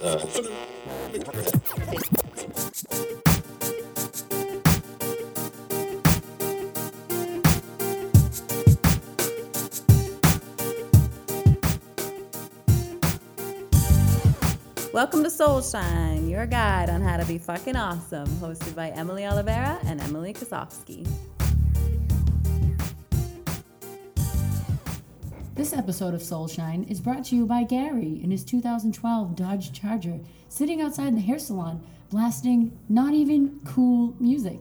Welcome to Soul Shine, your guide on how to be fucking awesome, hosted by Emily Oliveira and Emily Kosofsky. This episode of Soul Shine is brought to you by Gary in his 2012 Dodge Charger, sitting outside the hair salon, blasting not even cool music.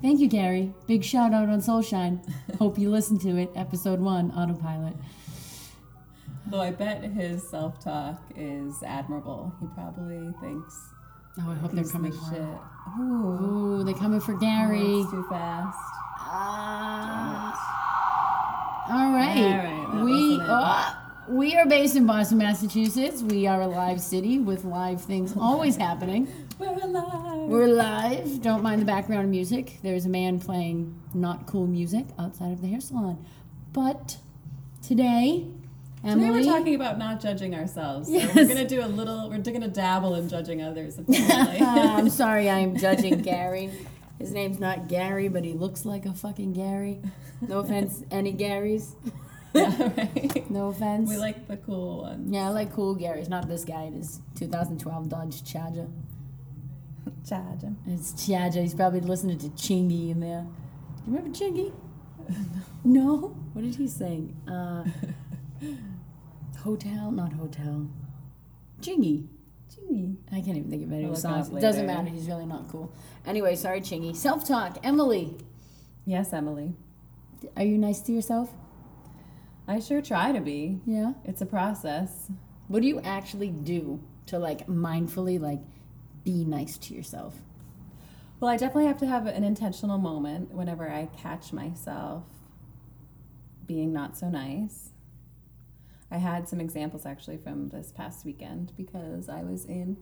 Thank you, Gary. Big shout out on Soul Shine. Hope you listen to it. Episode 1, Autopilot. Though I bet his self talk is admirable. He probably thinks Oh, I hope they're coming the for shit. Ooh, Ooh, they're coming for Gary. it's too fast. Ah. All right. All right, we oh, we are based in Boston, Massachusetts. We are a live city with live things always happening. We're alive. We're live. Don't mind the background music. There's a man playing not cool music outside of the hair salon. But today, Today Emily. we're talking about not judging ourselves. So Yes. we're gonna do a little. We're gonna dabble in judging others. I'm sorry, I'm judging Gary. His name's not Gary, but he looks like a fucking Gary. No offense, any Garys. yeah, right. No offense. We like the cool ones. yeah, I like cool Garys. Not this guy. It is 2012 Dodge Charger. Charger. It's Charger. He's probably listening to Chingy in there. Do you remember Chingy? no. What did he sing? Uh, hotel, not hotel. Chingy. Chingy. I can't even think of any of his songs. It doesn't matter. He's really not cool. Anyway, sorry, Chingy. Self talk. Emily, Yes, Emily. are you nice to yourself? I sure try to be. Yeah. It's a process. What do you actually do to like mindfully like be nice to yourself? Well, I definitely have to have an intentional moment whenever I catch myself being not so nice. I had some examples actually from this past weekend because I was in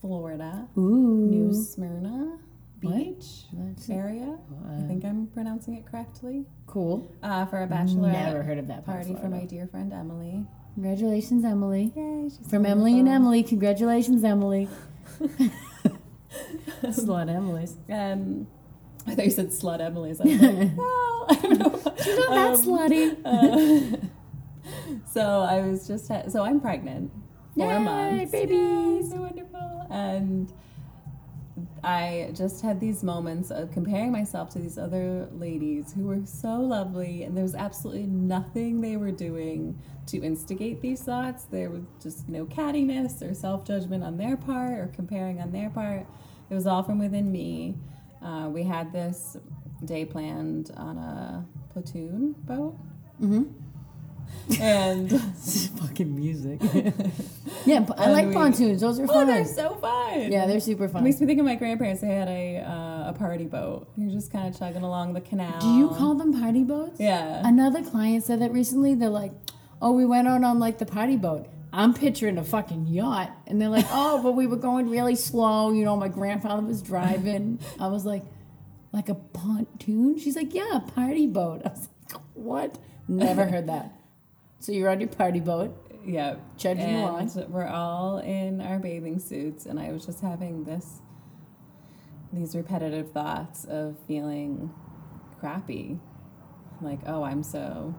Florida, Ooh. New Smyrna Beach That's area. I uh, think I'm pronouncing it correctly. cool. Uh, for a bachelorette Never heard of that party for my dear friend Emily. Congratulations, Emily. Yay! She's From Emily and. Emily, congratulations, Emily. Slut Emily's. Um, I thought you said slut Emily's. I was like, well, I don't know. She's not that Um, slutty. Uh, so I was just ha- so I'm pregnant, four Yay, months, babies. Yay, so wonderful, and I just had these moments of comparing myself to these other ladies who were so lovely, and there was absolutely nothing they were doing to instigate these thoughts. There was just no cattiness or self judgment on their part or comparing on their part. It was all from within me. Uh, we had this day planned on a platoon boat. Mm-hmm. And fucking music. yeah, I like we- pontoons. Those are oh, fun. they're so fun. yeah, they're super It fun. makes me think of my grandparents. They had a uh, a party boat. You're just kind of chugging along the canal. Do you call them party boats? Yeah. Another client said that recently. They're like, "Oh, we went out on like the party boat." I'm picturing a fucking yacht, and they're like, "Oh, but we were going really slow. You know, my grandfather was driving." I was like, "Like a pontoon?" She's like, "Yeah, a party boat." I was like, "What?" Never heard that. So you're on your party boat. yeah. Chugging along. and we're all in our bathing suits, and I was just having this these repetitive thoughts of feeling crappy, like, oh, I'm so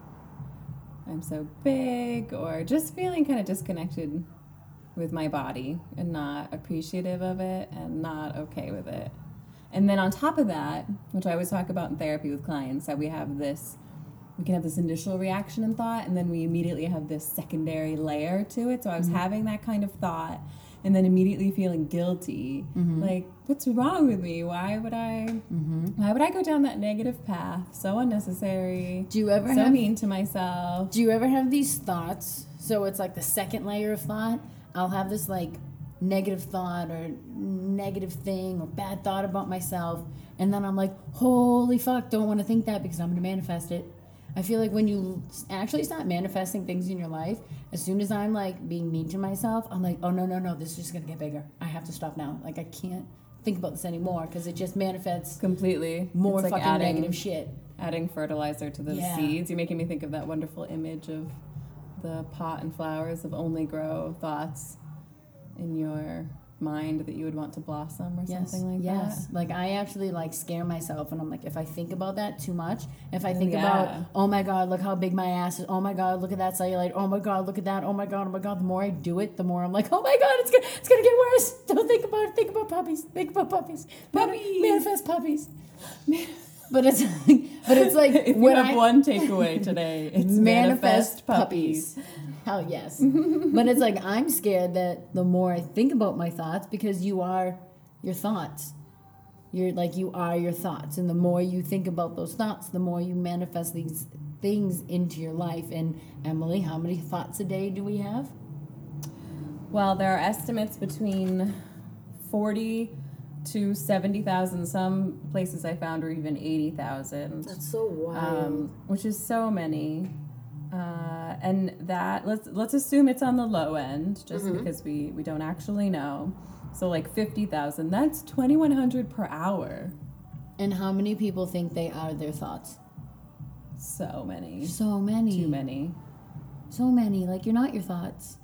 I'm so big, or just feeling kind of disconnected with my body and not appreciative of it and not okay with it. And then on top of that, which I always talk about in therapy with clients, that we have this, we can have this initial reaction and thought, and then we immediately have this secondary layer to it. So I was mm-hmm. having that kind of thought, and then immediately feeling guilty, mm-hmm. like, what's wrong with me? Why would I? Mm-hmm. Why would I go down that negative path? So unnecessary. Do you ever so have mean to myself. Do you ever have these thoughts? So it's like the second layer of thought. I'll have this like negative thought or negative thing or bad thought about myself. And then I'm like, holy fuck, don't want to think that because I'm going to manifest it. I feel like when you actually start manifesting things in your life, as soon as I'm like being mean to myself, I'm like, oh no, no, no, this is just going to get bigger. I have to stop now. Like, I can't think about this anymore because it just manifests Completely. more It's like fucking adding, negative shit. adding fertilizer to the Yeah. seeds. You're making me think of that wonderful image of the pot and flowers of only grow thoughts in your mind that you would want to blossom or Yes. something like that. yes. Like I actually like scare myself and I'm like if I think about that too much, if I think Yeah. about oh my god, look how big my ass is. Oh my god, look at that cellulite. Oh my god, look at that. Oh my god, oh my god. The more I do it, the more I'm like, "Oh my god, it's to it's going to get worse." Don't think about it. Think about puppies. Think about puppies. Puppies. Manifest puppies. But it's but it's like if you have I one takeaway today, it's manifest, puppies. Hell yes. but it's like I'm scared that the more I think about my thoughts, because you are your thoughts. You're like you are your thoughts. And the more you think about those thoughts, the more you manifest these things into your life. And Emily, how many thoughts a day do we have? Well, there are estimates between 40 to 70,000. Some places I found were even 80,000, That's so wild. um, which is so many. Uh, and that let's let's assume it's on the low end, just because we we don't actually know. So like 50,000. That's 2,100 per hour. and how many people think they are their thoughts? So many. So many. Too many. So many. Like, you're not your thoughts.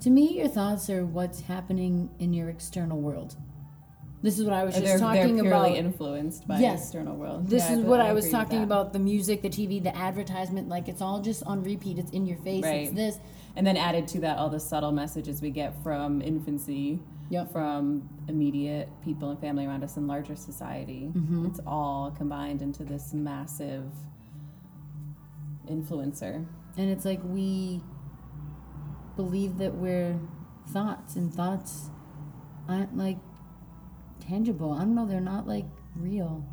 To me, your thoughts are what's happening in your external world. This is what I was Or just they're, talking they're purely about. influenced by Yes. the external world. This Yeah, is I- what I, was talking about the music, the TV, the advertisement. Like, it's all just on repeat. It's in your face. It's Right. this. And then added to that, all the subtle messages we get from infancy, Yep. from immediate people and family around us and larger society. Mm-hmm. It's all combined into this massive influencer. And it's like we believe that we're thoughts, and thoughts aren't like tangible. I don't know. They're not like real.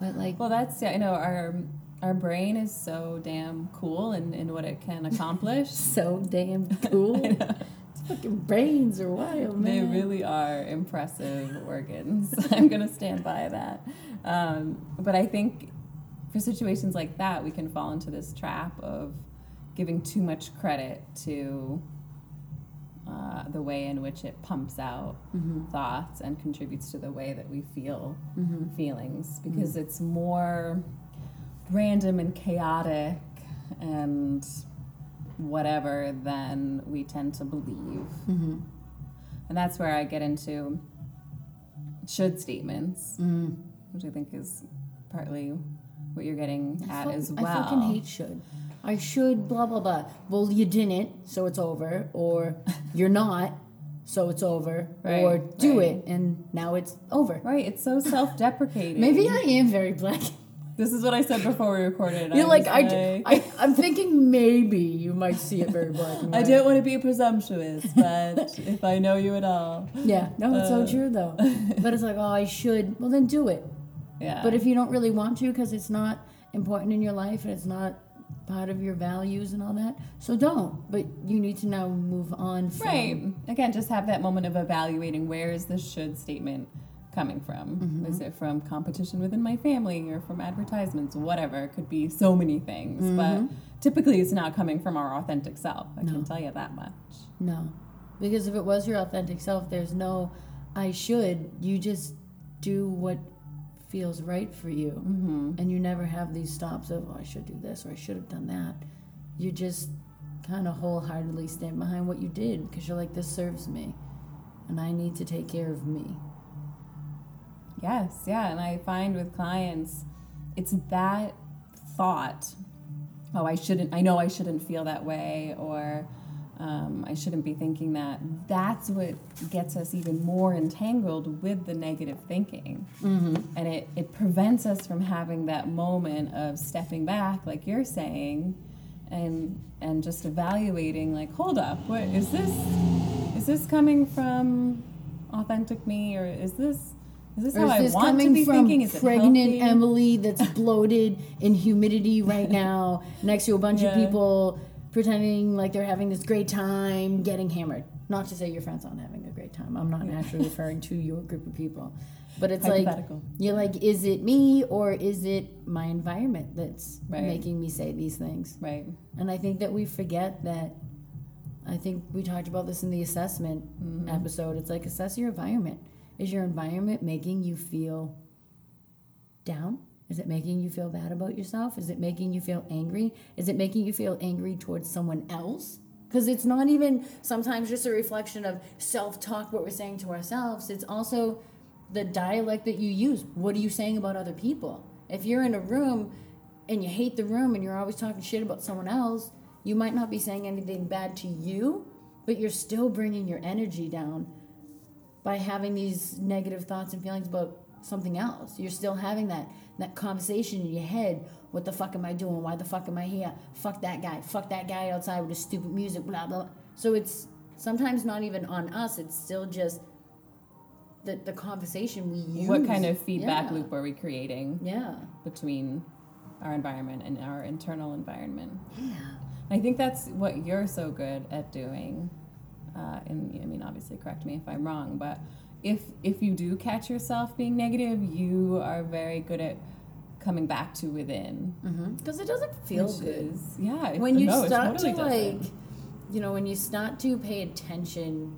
But like, Well, that's yeah, I know our our brain is so damn cool in, in what it can accomplish. so damn cool. it's Fucking brains are wild, man. They really are impressive organs. I'm going to stand by that. Um, but I think for situations like that, we can fall into this trap of giving too much credit to uh, the way in which it pumps out Mm-hmm. thoughts and contributes to the way that we feel Mm-hmm. feelings because it's more random and chaotic and whatever than we tend to believe. Mm-hmm. And that's where I get into should statements, Mm. which I think is partly what you're getting I at fuck- as well. I fucking hate should. I should blah blah blah. Well, you didn't, so it's over. Or you're not, so it's over. Right, or do right. it, and now it's over. Right, it's so self-deprecating. Maybe I am very black. this is what I said before we recorded. You're I like I, d- I. I'm thinking maybe you might see it very black I don't want to be presumptuous, but if I know you at all, Yeah, no, it's so Uh. true though. But it's like, oh, I should. Well, then do it. yeah. But if you don't really want to because it's not important in your life and it's not part of your values and all that, so don't. But you need to now move on from. Right. Again, just have that moment of evaluating where is this should statement coming from? Mm-hmm. Is it from competition within my family or from advertisements? Whatever. It could be so many things. But typically it's not coming from our authentic self. I Mm-hmm. No. can tell you that much. No. Because if it was your authentic self, there's no I should. You just do what feels right for you. Mm-hmm. And you never have these stops of, oh, I should do this or I should have done that. You just kind of wholeheartedly stand behind what you did because you're like, this serves me. And I need to take care of me. Yes, yeah. And I find with clients, it's that thought, oh, I shouldn't, I know I shouldn't feel that way, or um, I shouldn't be thinking that. That's what gets us even more entangled with the negative thinking. Mm-hmm. And it, it prevents us from having that moment of stepping back, like you're saying, and and just evaluating like hold up what is this is this coming from authentic me or is this is this Or how is I this want to coming be from thinking? Is pregnant healthy? Emily that's bloated in humidity right now next to a bunch of people pretending like they're having this great time getting hammered? Not to say your friends aren't having a great time. I'm not actually referring to your group of people. But it's like you're like, is it me or is it my environment that's Right. making me say these things? right And I think that we forget that. I think we talked about this in the assessment Mm-hmm. episode. It's like assess your environment. Is your environment making you feel down? Is it making you feel bad about yourself? Is it making you feel angry? Is it making you feel angry towards someone else? Because it's not even sometimes just a reflection of self talk, what we're saying to ourselves. It's also the dialect that you use. What are you saying about other people? If you're in a room and you hate the room and you're always talking shit about someone else, you might not be saying anything bad to you, but you're still bringing your energy down by having these negative thoughts and feelings about something else. You're still having that that conversation in your head. What the fuck am I doing? Why the fuck am I here? Fuck that guy. Fuck that guy outside with his stupid music. Blah blah. So it's sometimes not even on us. It's still just the the conversation we use. What kind of feedback Yeah. loop are we creating Yeah. between our environment and our internal environment? Yeah. I think that's what you're so good at doing. Uh, and I mean, obviously, correct me if I'm wrong, but if if you do catch yourself being negative, you are very good at coming back to within. Mm-hmm. Because it doesn't feel which good. is- yeah. it- when you no, start totally to doesn't. like you know when you start to pay attention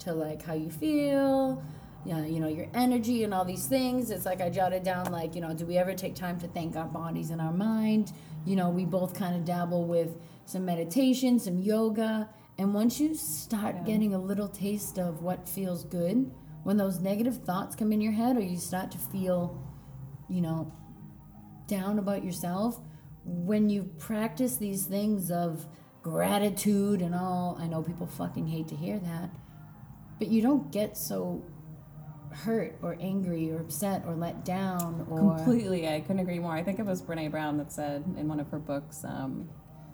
to like how you feel yeah you know your energy and all these things it's like i jotted down like you know do we ever take time to thank our bodies and our mind you know we both kind of dabble with some meditation some yoga and once you start Yeah. getting a little taste of what feels good when those negative thoughts come in your head or you start to feel you know down about yourself when you practice these things of gratitude and all i know people fucking hate to hear that but you don't get so hurt or angry or upset or let down or Completely, I couldn't agree more. I think it was Brene Brown that said in one of her books um,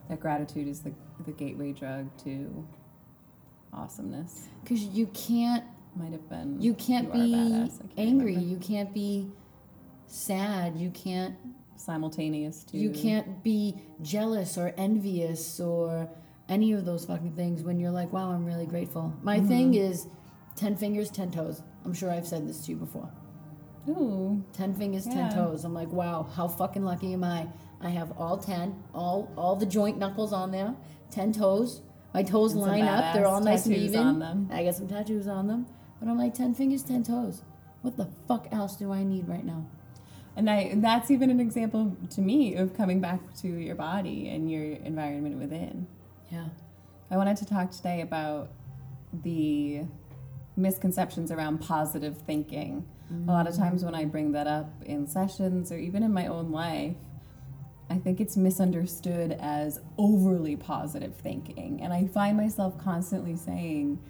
that gratitude is the, the gateway drug to awesomeness. because you can't Might have been. you can't a be can't angry remember. you can't be sad you can't Simultaneous to. you can't be jealous or envious or any of those fucking things when you're like wow i'm really grateful my Mm-hmm. thing is 10 fingers 10 toes i'm sure i've said this to you before Ooh, 10 fingers, 10 toes. I'm like, wow, how fucking lucky am I? I have all 10, all all the joint knuckles on there, 10 toes. My toes And line up, they're all nice and even. on them. I got some tattoos on them. But I'm like, 10 fingers, 10 toes. What the fuck else do I need right now? And I and that's even an example to me of coming back to your body and your environment within. Yeah. I wanted to talk today about the misconceptions around positive thinking. A lot of times mm. when I bring that up in sessions or even in my own life, I think it's misunderstood as overly positive thinking. And I find myself constantly saying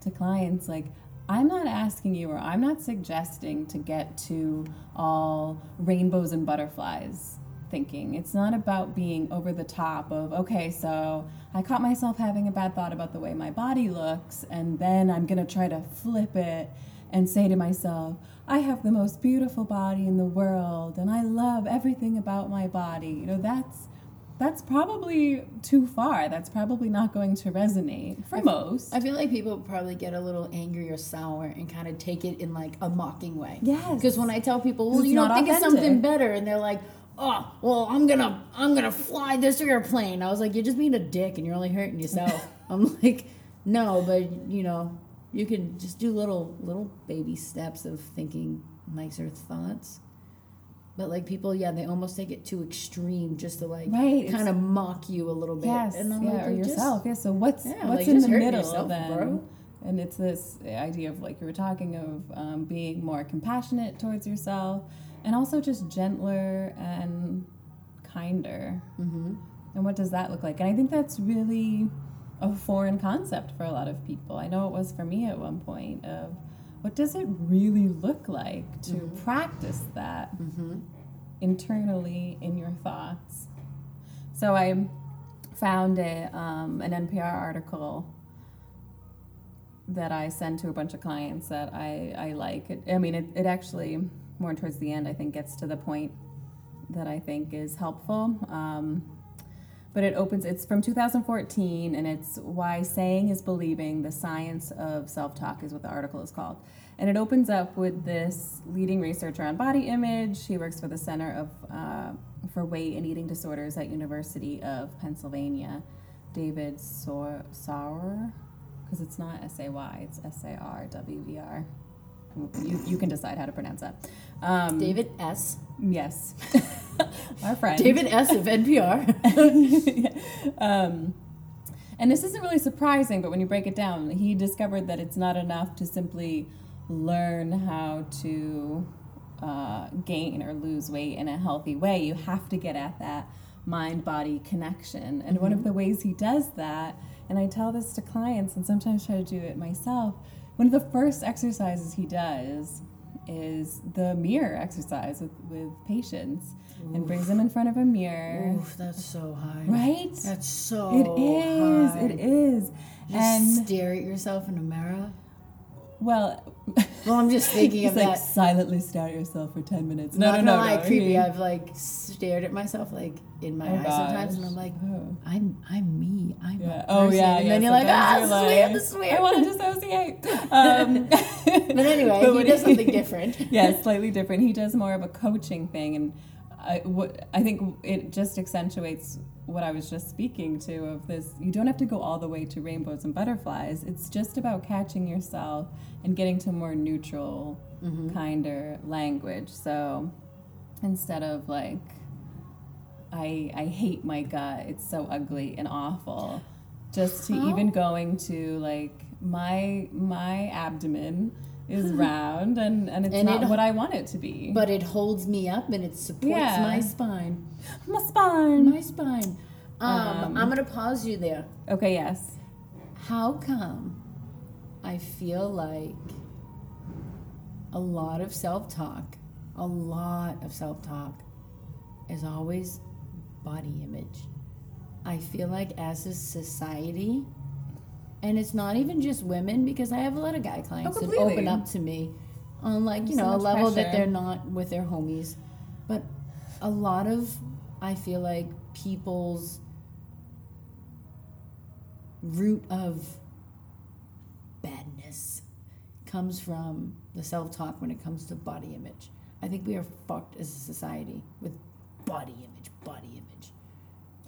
to clients, like, I'm not asking you or I'm not suggesting to get to all rainbows and butterflies thinking. It's not about being over the top of, okay, so I caught myself having a bad thought about the way my body looks, and then I'm going to try to flip it and say to myself, I have the most beautiful body in the world and I love everything about my body. You know, that's that's probably too far. That's probably not going to resonate for most. I feel like people probably get a little angry or sour and kind of take it in like a mocking way. Yes. Because when I tell people, well, you don't think of something better, and they're like, oh, well, I'm gonna, I'm gonna fly this airplane. I was like, you're just being a dick, and you're only hurting yourself. I'm like, no, but you know, you can just do little, little baby steps of thinking nicer thoughts. But like people, yeah, they almost take it too extreme just to like Right, kind of mock you a little bit. Yes, and I'm yeah, like, or "You're just- yourself. yeah. So what's Yeah, what's like, in the middle yourself, then? bro. And it's this idea of like you were talking of um, being more compassionate towards yourself, and also just gentler and kinder. Mhm. And what does that look like? And I think that's really a foreign concept for a lot of people. I know it was for me at one point. Of what does it really look like to practice that Mhm. internally in your thoughts. So I found a, um, an NPR article that I send to a bunch of clients that I, I like. It, I mean, it, it actually, more towards the end, I think gets to the point that I think is helpful. Um, but it opens, it's from 2014, and it's Why Saying is Believing The Science of Self Talk, is what the article is called. And it opens up with this leading researcher on body image. He works for the Center of uh, for Weight and Eating Disorders at University of Pennsylvania, David Sarwer, because it's not S A Y, it's S A R W E R. You, you can decide how to pronounce that. Um, David S. Yes. Our friend. David S. of NPR. um, And this isn't really surprising, but when you break it down, he discovered that it's not enough to simply learn how to uh, gain or lose weight in a healthy way. You have to get at that mind body connection. And one of the ways he does that, and I tell this to clients and sometimes try to do it myself, one of the first exercises he does is the mirror exercise with, with patients and brings them in front of a mirror. Oof, that's so high. Right? That's so It is. high. It is. Just And stare at yourself in a mirror. well, Well, I'm just thinking of like that. silently stare at yourself for ten minutes. Not No, no, no, lie, no. creepy. he- I've like stared at myself like in my Oh, eyes sometimes, and. I'm like, Oh. I'm I'm me. I'm Yeah. a Oh yeah. And yeah. then you're like, ah, sometimes this is you're like, This is weird. I want to dissociate. Um, But anyway, but he does something different. yeah, slightly different. He does more of a coaching thing, and I, what, I think it just accentuates what I was just speaking to of this. You don't have to go all the way to rainbows and butterflies. It's just about catching yourself and getting to more neutral, mm-hmm. kinder language. So instead of like, I I hate my gut. It's so ugly and awful. Just to How? even going to like my my abdomen is round and and it's And not it- what I want it to be. But it holds me up and it supports Yeah. my spine. my spine. My spine. Um, Um, I'm gonna pause you there. Okay, yes. How come I feel like a lot of self talk, a lot of self talk is always body image? I feel like as a society, and it's not even just women because I have a lot of guy clients that oh, open up to me on like, you There's so know, a level that they're not with their homies. But a lot of, I feel like people's root of badness comes from the self talk when it comes to body image. I think we are fucked as a society with body image, body image.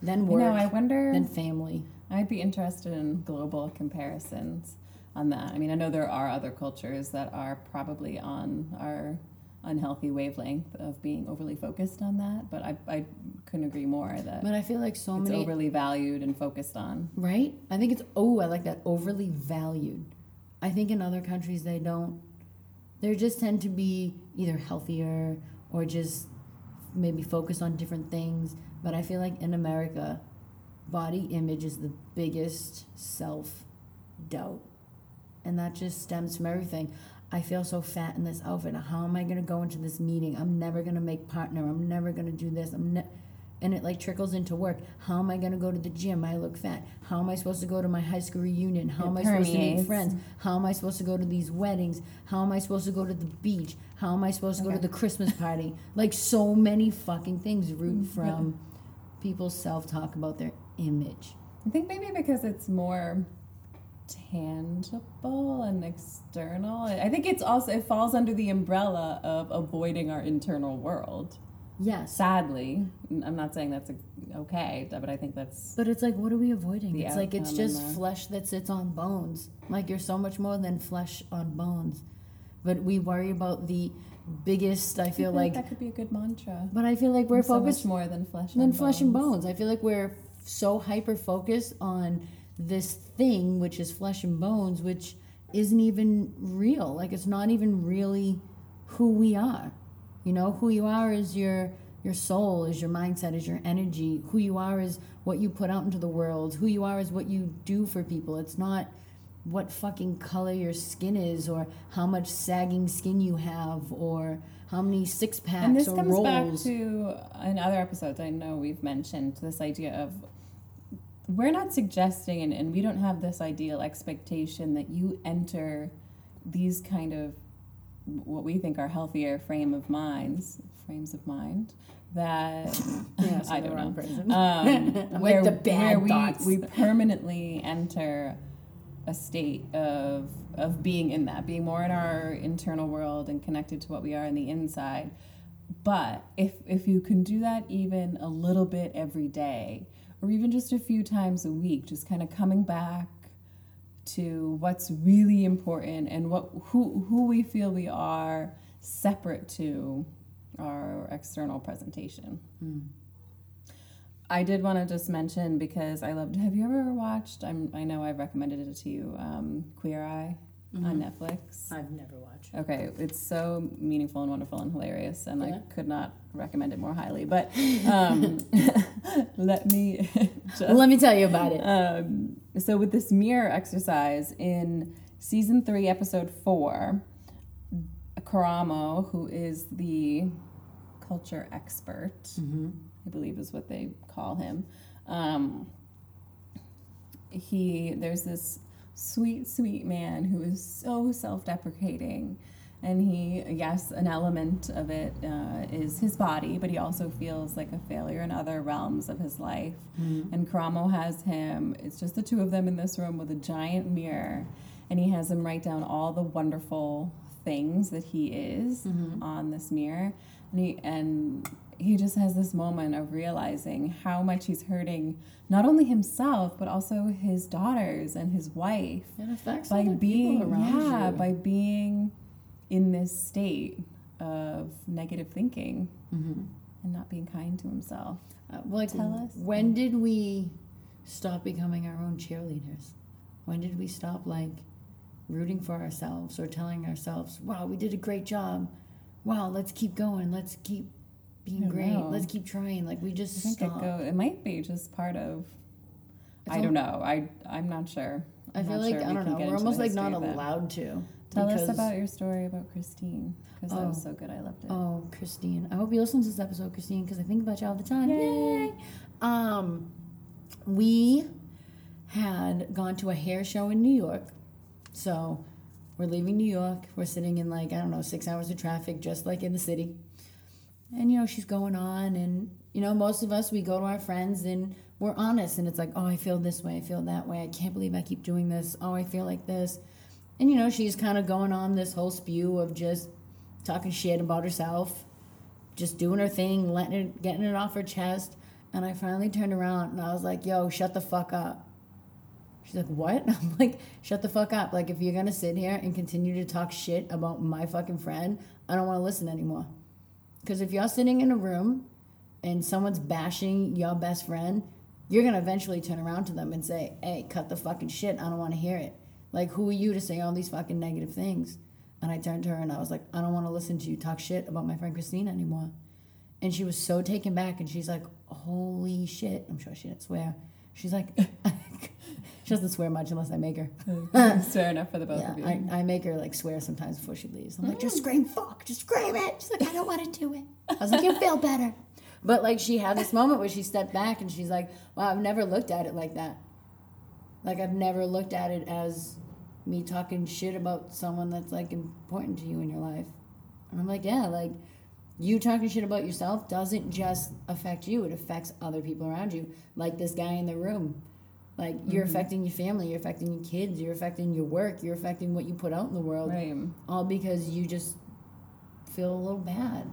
Then You work, know, I wonder. then family. I'd be interested in global comparisons on that. I mean, I know there are other cultures that are probably on our unhealthy wavelength of being overly focused on that, but I, I couldn't agree more that But I feel like so it's many overly valued and focused on. right? I think it's oh, I like that overly valued. I think in other countries they don't. They just tend to be either healthier or just maybe focus on different things. But I feel like in America, body image is the biggest self doubt, and that just stems from everything. I feel so fat in this outfit. How am I gonna go into this meeting? I'm never gonna make partner. I'm never gonna do this. I'm ne- and it like trickles into work. How am I going to go to the gym? I look fat. How am I supposed to go to my high school reunion? How It am I supposed to meet friends? How am I supposed to go to these weddings? How am I supposed to go to the beach? How am I supposed to go to the Christmas party? like so many fucking things root Mm-hmm. from people's self talk about their image. I think maybe because it's more tangible and external. I think it's also it falls under the umbrella of avoiding our internal world. Yes. Sadly, I'm not saying that's okay, but I think that's But it's like, what are we avoiding? It's like it's just the- flesh that sits on bones. Like you're so much more than flesh on bones. But we worry about the biggest. I feel like that could be a good mantra. But I feel like we're so focused much more than flesh than and flesh and bones. I feel like we're so hyper focused on this thing, which is flesh and bones, which isn't even real. Like it's not even really who we are. You know, who you are is your your soul, is your mindset, is your energy. Who you are is what you put out into the world. Who you are is what you do for people. It's not what fucking color your skin is or how much sagging skin you have or how many six packs And this or comes rolls. back to in other episodes. I know we've mentioned this idea of we're not suggesting, and, and we don't have this ideal expectation that you enter these kind of what we think are healthier frame of minds, frames of mind that Yeah, so I don't know. um, With where, the bad where we, thoughts. we permanently enter a state of of being in that, being more in our internal world and connected to what we are in the inside. But if if you can do that even a little bit every day, or even just a few times a week, just kind of coming back to what's really important and what who who we feel we are separate to our external presentation. I did want to just mention because I loved. Have you ever watched? I'm. I know I've recommended it to you. Um, Queer Eye on Netflix. I've never watched. It. Okay, it's so meaningful and wonderful and hilarious, and Yeah. I could not recommend it more highly. But um, let me just. Let me tell you about it. Um, so with this mirror exercise in season three, episode four, Karamo, who is the culture expert, I believe is what they call him. Um, he there's this sweet, sweet man who is so self-deprecating. And he, yes, an element of it uh, is his body, but he also feels like a failure in other realms of his life. And Karamo has him, it's just the two of them in this room with a giant mirror. And he has him write down all the wonderful things that he is on this mirror. And he, and he just has this moment of realizing how much he's hurting not only himself, but also his daughters and his wife It affects by being people around yeah you. by being in this state of negative thinking Mm-hmm. and not being kind to himself Uh, like, Tell us. when did we stop becoming our own cheerleaders? When did we stop like rooting for ourselves or telling ourselves, "Wow, we did a great job. Wow, let's keep going. Let's keep being great. know. Let's keep trying." Like we i just think it stop. go it might be just part of It's i don't know i i'm not sure I I'm feel not like sure I don't know. We're almost like not history of that. allowed to. tell us about your story about christine because that was Oh. so good i loved it Oh, Christine. I hope you listen to this episode, Christine, because I think about you all the time. Yay. Yay! Um, we had gone to a hair show in New York. So we're leaving New York. We're sitting in like, I don't know, six hours of traffic, just like in the city. And, you know, she's going on. And, you know, most of us, we go to our friends and we're honest. And it's like, oh, I feel this way. I feel that way. I can't believe I keep doing this. Oh, I feel like this. And, you know, she's kind of going on this whole spew of just talking shit about herself, just doing her thing, letting it, getting it off her chest. And I finally turned around and I was like, yo, shut the fuck up. She's like, what? I'm like, shut the fuck up. Like, if you're gonna sit here and continue to talk shit about my fucking friend, I don't wanna listen anymore. Because if you're sitting in a room and someone's bashing your best friend, you're gonna eventually turn around to them and say, hey, cut the fucking shit. I don't wanna hear it. Like, who are you to say all these fucking negative things? And I turned to her and I was like, I don't wanna listen to you talk shit about my friend Christine anymore. And she was so taken back and she's like, holy shit. I'm sure she didn't swear. She's like, she doesn't swear much unless I make her. it's mm-hmm. fair enough for the both Yeah, of you I, I make her like swear sometimes before she leaves. I'm like, just mm. scream fuck, just scream it. She's like, I don't want to do it. I was like, you feel better. But like she had this moment where she stepped back and she's like, wow, I've never looked at it like that. Like I've never looked at it as me talking shit about someone that's like important to you in your life. And I'm like, yeah, like you talking shit about yourself doesn't just affect you, it affects other people around you. Like this guy in the room. Like you're affecting your family, you're affecting your kids, you're affecting your work, you're affecting what you put out in the world. right All because you just feel a little bad.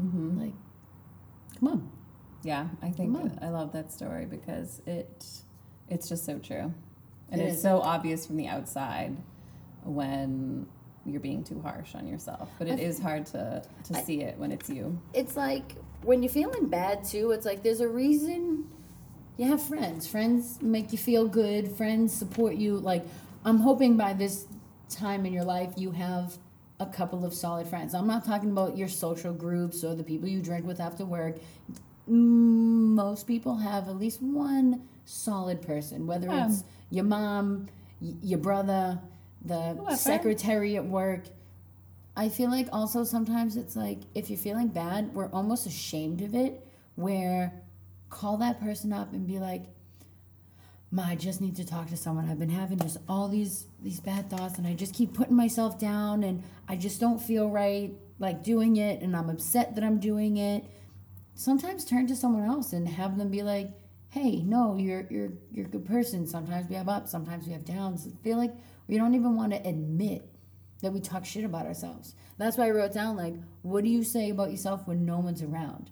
mm-hmm. Like, come on. Yeah, I think I love that story because it it's just so true. And It it's is. so obvious from the outside when you're being too harsh on yourself. But it I- is hard to to I- see it when it's you. It's like when you're feeling bad too, it's like there's a reason you have friends. Friends make you feel good, friends support you. Like, I'm hoping by this time in your life you have a couple of solid friends. I'm not talking about your social groups or the people you drink with after work. Most people have at least one solid person, whether Yeah. it's your mom, y- your brother, the Whoever. secretary at work. I feel like also sometimes it's like if you're feeling bad, we're almost ashamed of it. Where call that person up and be like, Ma, I just need to talk to someone. I've been having just all these these bad thoughts and I just keep putting myself down and I just don't feel right like doing it and I'm upset that I'm doing it. Sometimes turn to someone else and have them be like, Hey, no, you're you're you're a good person. Sometimes we have ups, sometimes we have downs. I feel like we don't even want to admit that we talk shit about ourselves. That's why I wrote down like, what do you say about yourself when no one's around?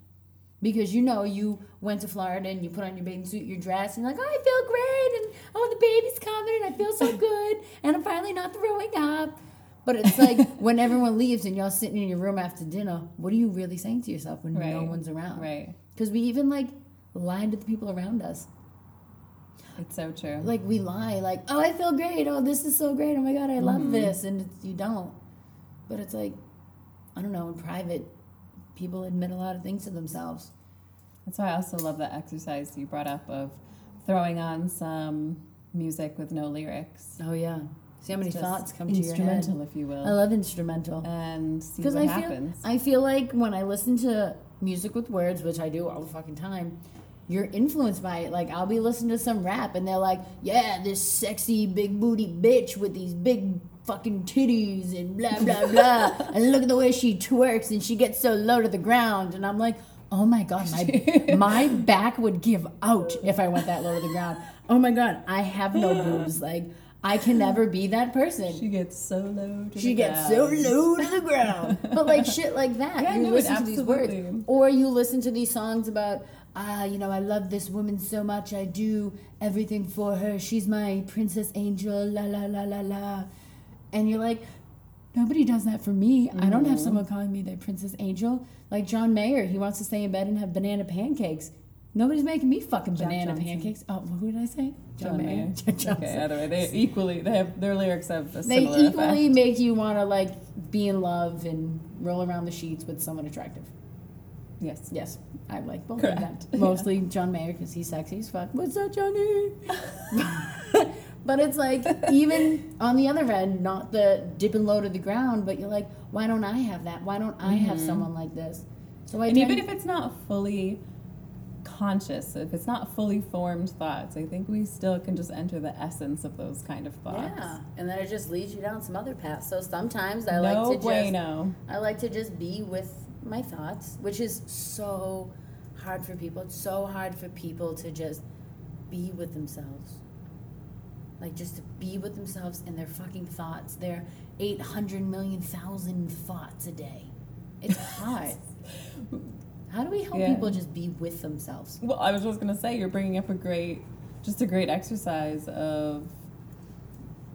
Because you know you went to Florida and you put on your bathing suit, your dress, and you're like, oh, I feel great, and oh, the baby's coming, and I feel so good, and I'm finally not throwing up. But it's like when everyone leaves and y'all sitting in your room after dinner, what are you really saying to yourself when no one's around? Right. Because we even like lying to the people around us. It's so true. Like we lie, like, oh, I feel great. Oh, this is so great. Oh my God, I love Mhm. this. And it's, you don't. But it's like, I don't know, in private, people admit a lot of things to themselves. That's why I also love that exercise you brought up of throwing on some music with no lyrics. Oh, yeah. See how many thoughts come to your head. instrumental, if you will, I love instrumental. and see what I feel, happens. I feel like when I listen to music with words, which I do all the fucking time, you're influenced by it. Like I'll be listening to some rap and they're like, "Yeah, this sexy big booty bitch with these big fucking titties and blah blah blah," and look at the way she twerks and she gets so low to the ground, and I'm like. Oh my god, my my back would give out if I went that low to the ground. Oh my god, I have no boobs. Like I can never be that person. she gets so low. To the ground. She the gets so low to the ground. But like shit like that. Yeah, you no, listen to these words. Or you listen to these songs about ah, you know, I love this woman so much, I do everything for her. She's my princess angel, la la la la la. And you're like, nobody does that for me. I don't have Mhm. someone calling me their princess angel. Like John Mayer, he wants to stay in bed and have banana pancakes. Nobody's making me fucking Jack banana Johnson. pancakes. Oh, who did I say? John Mayer. Jack Johnson. Okay, either way, they equally they have their lyrics have a They similar equally effect. make you want to like be in love and roll around the sheets with someone attractive. Yes. Yes, I like both Correct. of them. Mostly John Mayer because he's sexy as fuck. What's up, Johnny? but it's like even on the other end, not the dipping low to the ground, but you're like, why don't I have that? Why don't I have Mhm. someone like this? So I And even if it's not fully conscious, if it's not fully formed thoughts, I think we still can just enter the essence of those kind of thoughts. yeah, and then it just leads you down some other paths. So sometimes I no like to just bueno. I like to just be with my thoughts, which is so hard for people. It's so hard for people to just be with themselves. Like just to be with themselves and their fucking thoughts, their 800 million thousand thoughts a day. It's hard. How do we help Yeah. people just be with themselves? Well, I was just gonna say you're bringing up a great, just a great exercise of,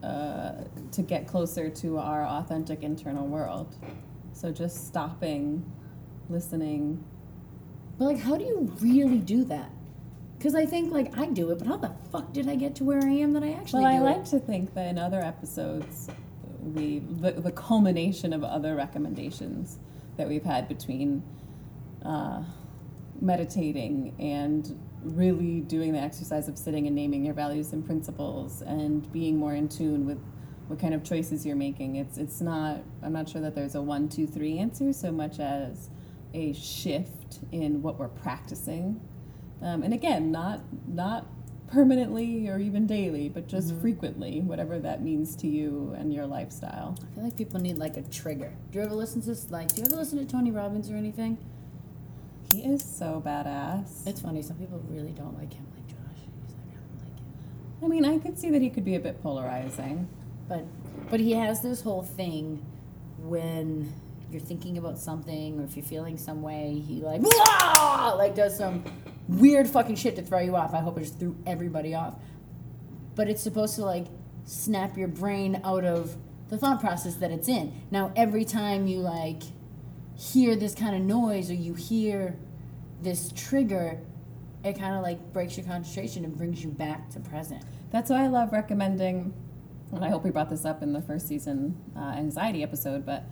uh, to get closer to our authentic internal world. So just stopping, listening. But like, how do you really do that? Because I think like I do it, but how the fuck did I get to where I am that I actually Well, I like it? to think that in other episodes, we the, the culmination of other recommendations that we've had between uh, meditating and really doing the exercise of sitting and naming your values and principles and being more in tune with what kind of choices you're making. It's it's not. I'm not sure that there's a one, two, three answer so much as a shift in what we're practicing. Um, and again, not not permanently or even daily, but just Mhm. frequently, whatever that means to you and your lifestyle. I feel like people need like a trigger. Do you ever listen to like? Do you ever listen to Tony Robbins or anything? He is so badass. It's funny. Some people really don't like him. Like Josh, he's like, I don't like him. I mean, I could see that he could be a bit polarizing. But but he has this whole thing when you're thinking about something or if you're feeling some way, he like "Wah!" like does some weird fucking shit to throw you off. I hope it just threw everybody off. But it's supposed to like snap your brain out of the thought process that it's in. Now every time you like hear this kind of noise or you hear this trigger, it kind of like breaks your concentration and brings you back to present. That's why I love recommending, and I hope we brought this up in the first season uh, anxiety episode, but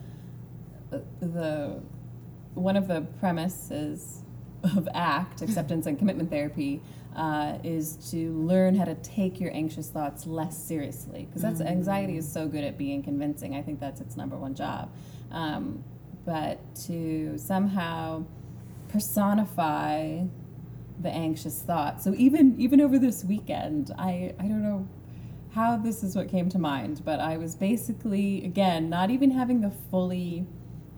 uh, the one of the premises of ACT, acceptance and commitment therapy, uh, is to learn how to take your anxious thoughts less seriously. Because that's anxiety is so good at being convincing. I think that's its number one job. Um, but to somehow personify the anxious thought. So even even over this weekend, I I don't know how this is what came to mind, but I was basically again not even having the fully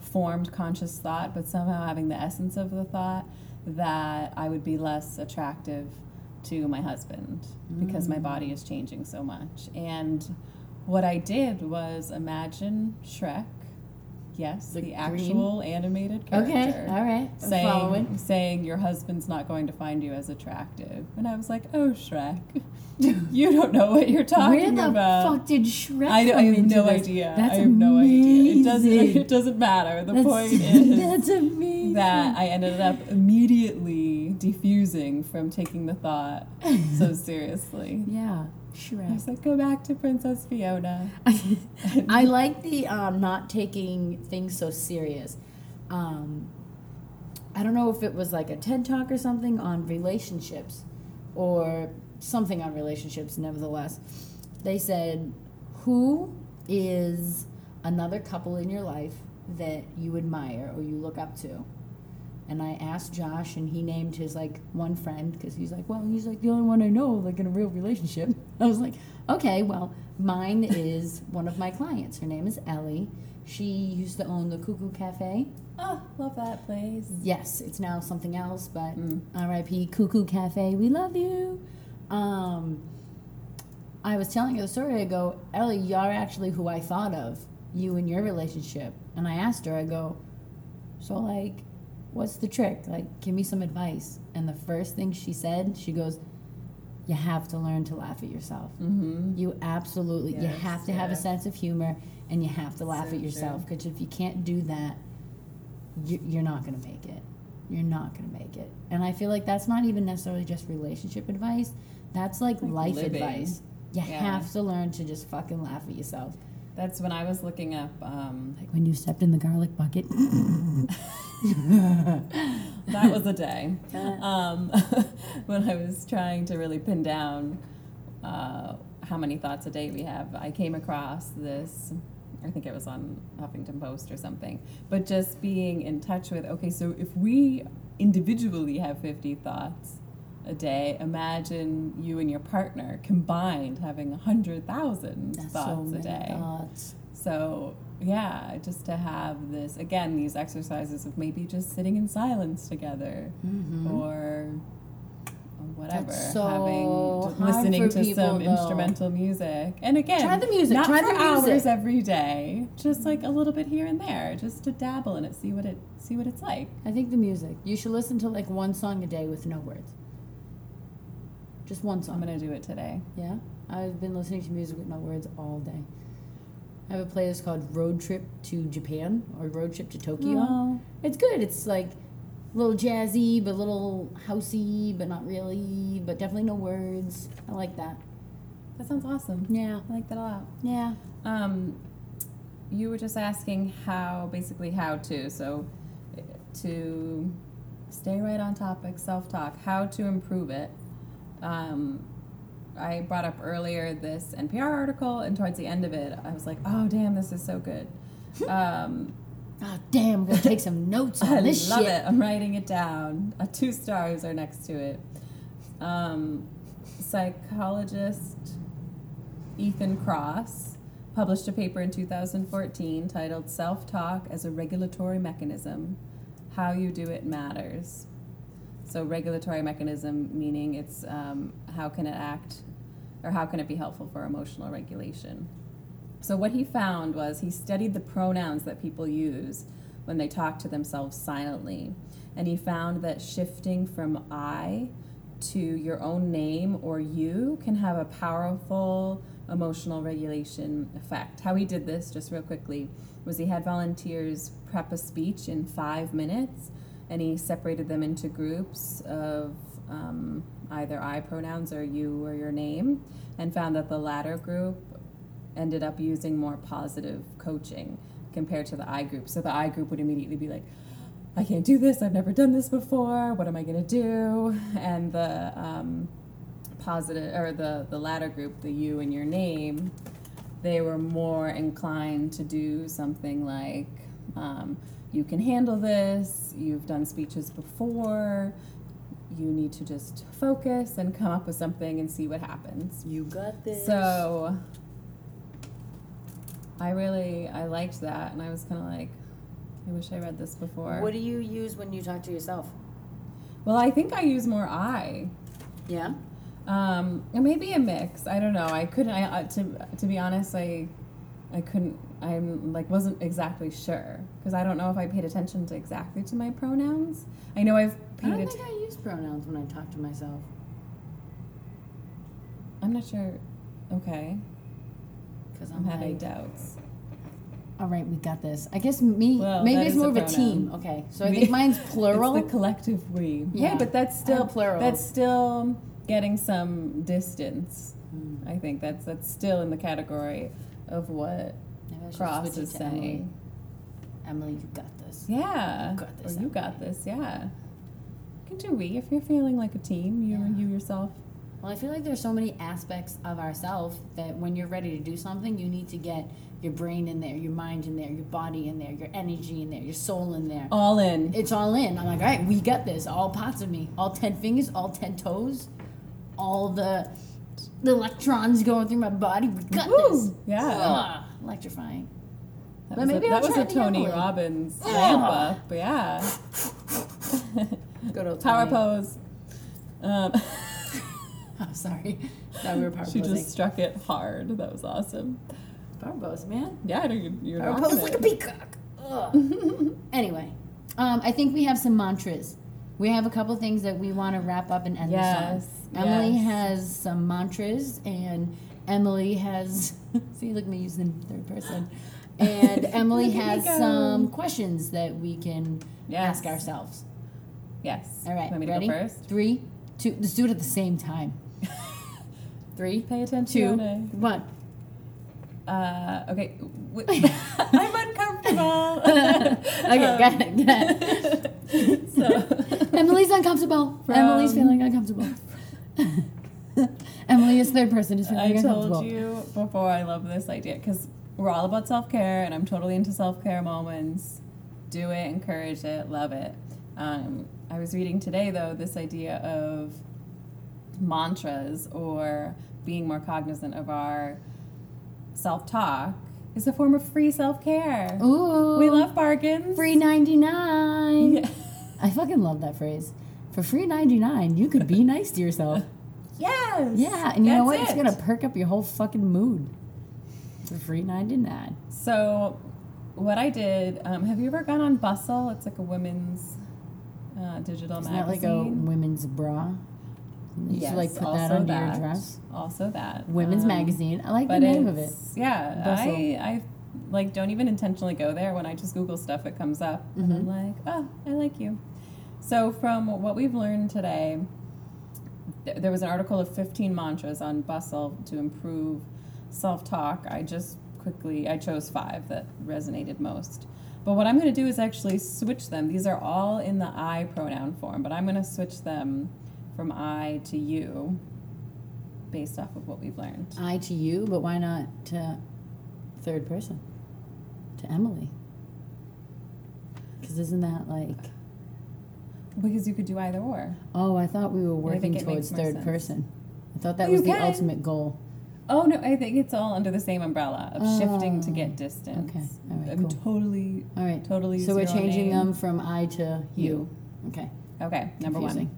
formed conscious thought, but somehow having the essence of the thought that I would be less attractive to my husband because my body mm. is changing so much. And what I did was imagine Shrek, yes, The the, actual animated character Okay, all right. I'm saying following. saying your husband's not going to find you as attractive. And I was like, "Oh, Shrek, you don't know what you're talking Where the about." fuck did Shrek I, come I have into no this? idea. That's I have no idea. It doesn't. amazing. It doesn't matter. The That's- point is that's amazing. that I ended up immediately defusing from taking the thought so seriously. Yeah, I Shrek. was like, go back to Princess Fiona. I like the um, not taking things so serious. Um, I don't know if it was like a TED talk or something on relationships or something on relationships, nevertheless. They said, Who is another couple in your life that you admire or you look up to? And I asked Josh, and he named his like one friend because he's like, well, he's like the only one I know like in a real relationship. I was like, okay, well, mine is one of my clients. Her name is Ellie. She used to own the Cuckoo Cafe. Oh, love that place. Yes, it's now something else, but Mm. R.I.P. Cuckoo Cafe. We love you. Um, I was telling her the story. I go, Ellie, you're actually who I thought of. You and your relationship. And I asked her. I go, so like, what's the trick? Like, give me some advice. And the first thing she said, she goes, you have to learn to laugh at yourself. Mm-hmm. You absolutely, you have to have a sense of humor and you have to laugh So at yourself because if you can't do that, you, you're not going to make it. You're not going to make it. And I feel like that's not even necessarily just relationship advice, that's like, Like life living. advice. You Yeah. have to learn to just fucking laugh at yourself. That's when I was looking up. Um, Like when you stepped in the garlic bucket. that was a day. Um, when I was trying to really pin down uh, how many thoughts a day we have, I came across this. I think it was on Huffington Post or something. But just being in touch with okay, so if we individually have 50 thoughts a day, imagine you and your partner combined having 100,000 That's thoughts so a day. thoughts. So yeah, just to have this again, these exercises of maybe just sitting in silence together Mhm. or whatever, That's so having hard listening to people, some though. instrumental music. And again, Try the music, not try for the hours every day, just like a little bit here and there, just to dabble in it, see what it see what it's like. I think the music. You should listen to like one song a day with no words. Just one song. I'm gonna do it today. Yeah, I've been listening to music with no words all day. I have a playlist called Road Trip to Japan or Road Trip to Tokyo. Oh, It's good. It's like a little jazzy, but a little housey, but not really, but definitely no words. I like that. that sounds awesome. Yeah, I like that a lot. yeah. Um, you were just asking how, basically, how to. So, eh, to stay right on topic, self talk, how to improve it. Um, I brought up earlier this NPR article, and towards the end of it, I was like, oh, damn, this is so good. Um, Oh, damn, to take some notes on I this love shit. it. I'm writing it down. Uh, two stars are next to it. Um, psychologist Ethan Kross published a paper in 2014 titled Self Talk as a Regulatory Mechanism How You Do It Matters. So, regulatory mechanism meaning it's um, how can it act or how can it be helpful for emotional regulation. So, what he found was he studied the pronouns that people use when they talk to themselves silently. And he found that shifting from I to your own name or you can have a powerful emotional regulation effect. How he did this, just real quickly, was he had volunteers prep a speech in five minutes and he separated them into groups of um, either I pronouns or you or your name and found that the latter group ended up using more positive coaching compared to the I group. So the I group would immediately be like, I can't do this. I've never done this before. What am I going to do? And the um, positive or the the latter group, the you and your name, they were more inclined to do something like, um, you can handle this. You've done speeches before. You need to just focus and come up with something and see what happens. You got this. So I really I liked that and I was kind of like I wish I read this before. what do you use when you talk to yourself? well, I think I use more I. Yeah. Um, and maybe a mix. I don't know. I couldn't I uh, to to be honest, I I couldn't I'm like wasn't exactly sure because I don't know if I paid attention to exactly to my pronouns. I know I've I don't think I use pronouns when I talk to myself. I'm not sure. Okay. Because I'm I'm, having like, doubts. All right, we got this. I guess me. Well, maybe it's more a of a team. Okay, so I think mine's plural. It's the collective we. Yeah, Yeah. but that's still And plural. That's still getting some distance. Hmm. I think that's that's still in the category of what Maybe I should Kross is to Emily. saying. Emily, you got this. Yeah. You got this, Or you got this. Yeah. You can do we if you're feeling like a team. You Yeah. you yourself. Well, I feel like there's so many aspects of ourselves that when you're ready to do something, you need to get your brain in there, your mind in there, your body in there, your energy in there, your soul in there. All in. It's all in. I'm like, all right, we got this. All parts of me, all ten fingers, all ten toes, all the the electrons going through my body. We got Woo! this. Yeah. Ugh, electrifying. That But was maybe a, that was a Tony. Robbins up, but yeah. Good old Power Tony. pose. Um, I'm sorry. Thought we were power she posing. just struck it hard. That was awesome. power pose, man. Yeah, you're, you're Power pose like a peacock. Anyway, um, I think we have some mantras. We have a couple things that we want to wrap up and end Yes, this on. Emily yes. has some mantras, and Emily has. see, look at me using third person. And Emily Look at me has some questions that we can Yes. ask ourselves. Yes. All right, Want me to ready? go first? Three, two. Let's do it at the same time. Three, Pay attention. two, one. Uh, okay. I'm uncomfortable. Okay, got it, got it. so, Emily's uncomfortable. Emily's feeling uncomfortable. Emily is third person. Feeling I told you before I love this idea because we're all about self care and I'm totally into self care moments. Do it, encourage it, love it. Um, I was reading today though this idea of mantras or being more cognizant of our self talk is a form of free self care. Ooh, We love bargains. free ninety nine. Yeah. I fucking love that phrase. For free ninety nine, you could be nice to yourself. Yes. Yeah, and you know what? That's It's gonna perk up your whole fucking mood. For free ninety nine. So, what I did, um, have you ever gone on Bustle? It's like a women's uh, digital Isn't that like magazine. a women's bra? You yes, like put that under that. your dress. Also that. Women's Um, magazine. I like the name of it. Yeah, Bustle. I, I like don't even intentionally go there. When I just Google stuff, it comes up, and I'm Mhm. like, oh, I like you. So, from what we've learned today, th- there was an article of 15 mantras on Bustle to improve self talk. I just quickly, I chose five that resonated most. But what I'm going to do is actually switch them. These are all in the I pronoun form, but I'm going to switch them from I to you based off of what we've learned. I to you, but why not to third person? To Emily. Because isn't that like, Because you could do either or. oh, I thought we were working towards third sense. person. I thought that was you the can. ultimate goal. Oh no, I think it's all under the same umbrella of shifting to Oh. get distance. Okay, all right, I'm cool. totally, All right. totally. So we're changing them from I to you. You. Okay. Okay, number Confusing.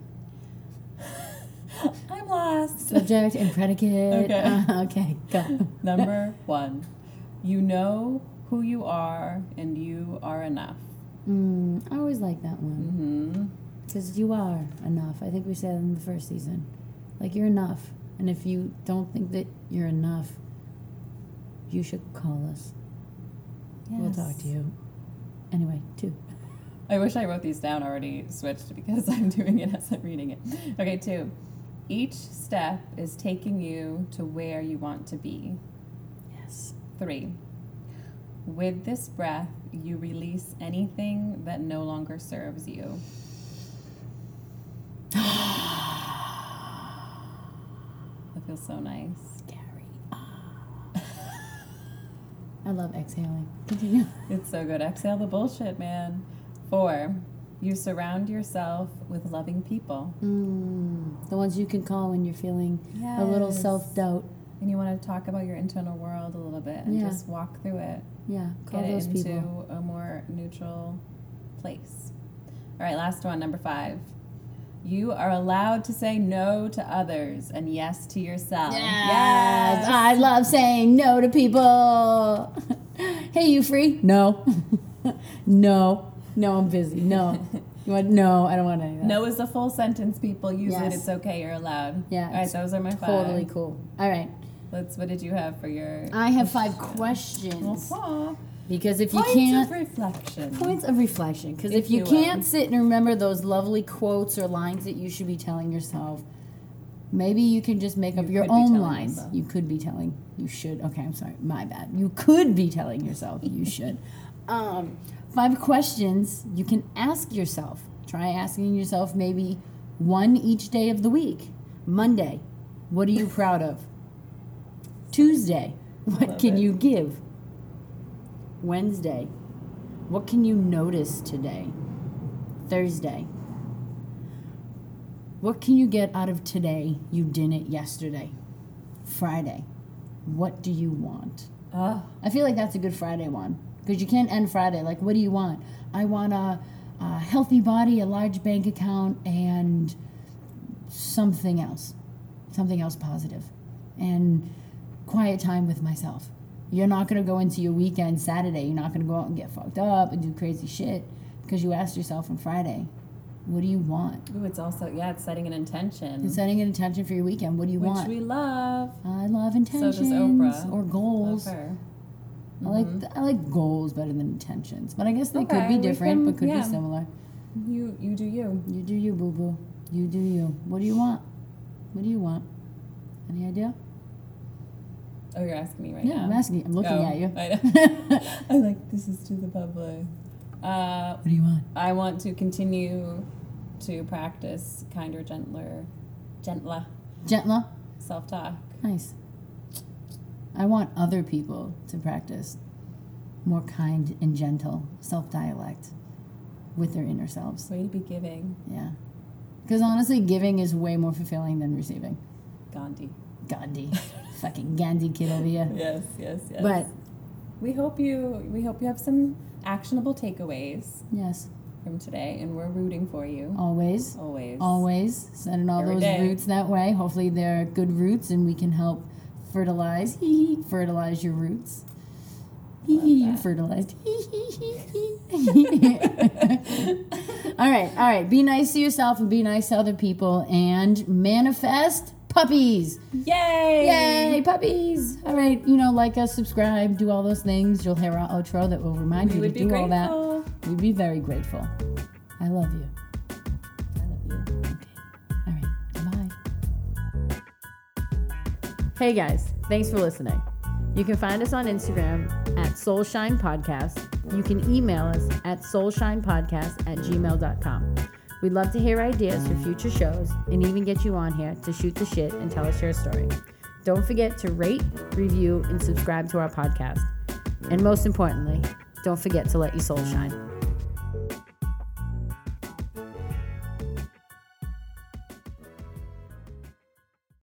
one. I'm lost. Subject and predicate. Okay. Uh, okay. Go. number one. You know who you are, and you are enough. Mm, I always like that one Mm-hmm. Because you are enough. I think we said in the first season, like you're enough. And if you don't think that you're enough, you should call us. Yes. We'll talk to you. Anyway, two. I wish I wrote these down already switched because I'm doing it as I'm reading it. Okay, two. Each step is taking you to where you want to be. Yes. Three. With this breath, you release anything that no longer serves you. That feels so nice. Scary. I love exhaling. Continue. It's so good. Exhale the bullshit, man. Four. You surround yourself with loving people. Mm, the ones you can call when you're feeling a little self doubt. And you want to talk about your internal world a little bit and Yeah. just walk through it. Yeah, call Get those it into people. a more neutral place. All right, last one, number five. You are allowed to say no to others and yes to yourself. Yes, I love saying no to people. hey, you free? No. no. No, I'm busy. No. You want? No, I don't want any of that. No is a full sentence, people. Use it. Yes. It's okay. You're allowed. Yeah, All right, those are my five. Totally cool. All right. Let's. What did you have for your? I have five questions. Because if you Points can't of reflection. points of reflection. Because if, If you, you can't sit and remember those lovely quotes or lines that you should be telling yourself maybe you can just make up your own lines. yourself. you could be telling you should okay i'm sorry my bad. You could be telling yourself you should. Um, five questions you can ask yourself. Try asking yourself maybe one each day of the week. Monday what are you proud of? Tuesday what Love can it. you give wednesday what can you notice today? Thursday. What can you get out of today you didn't yesterday? Friday. What do you want? I feel like that's a good Friday one because you can't end Friday. Like, what do you want? I want a, a healthy body, a large bank account, and something else. Something else positive. And quiet time with myself. You're not going to go into your weekend Saturday. You're not going to go out and get fucked up and do crazy shit because you asked yourself on Friday, what do you want? ooh, it's also yeah, it's setting an intention, And setting an intention for your weekend. What do you which want? Which we love. I love intentions. So does Oprah. or goals. Her. I like mm-hmm. I like goals better than intentions, but I guess they could be different, can- but could yeah. be similar. You you do you. You do you, boo boo. You do you. What do you want? What do you want? Any idea? Oh, you're asking me right yeah, now. I'm asking. you. I'm looking Oh, at you. I, know. I like this is to the public. Uh, What do you want? I want to continue to practice kinder, gentler, gentler Gentler. self talk. Nice. I want other people to practice more kind and gentle self dialect with their inner selves. Way to be giving, Yeah. Because honestly, giving is way more fulfilling than receiving. Gandhi. Gandhi. Fucking Gandhi kid over here. Yes, yes, yes. But we hope you we hope you have some actionable takeaways yes, from today, and we're rooting for you always. always. always sending all Every those day. roots that way. Hopefully, they're good roots, and we can help fertilize. Hee hee, fertilize your roots. Hee Love hee, you fertilized. Hee hee hee hee. all right, all right. Be nice to yourself and be nice to other people, and manifest puppies. Yay! Yay, puppies! All right, you know, like us, subscribe, do all those things. You'll hear our outro that will remind We you to do grateful. all that. We'd be very grateful. I love you. I love you. Okay. All right. Bye. Hey guys, thanks for listening. You can find us on Instagram at Soulshine Podcast. You can email us at soulshinepodcast at gmail.com. We'd love to hear ideas for future shows and even get you on here to shoot the shit and tell us your story. Don't forget to rate, review, and subscribe to our podcast. And most importantly, don't forget to let your soul shine.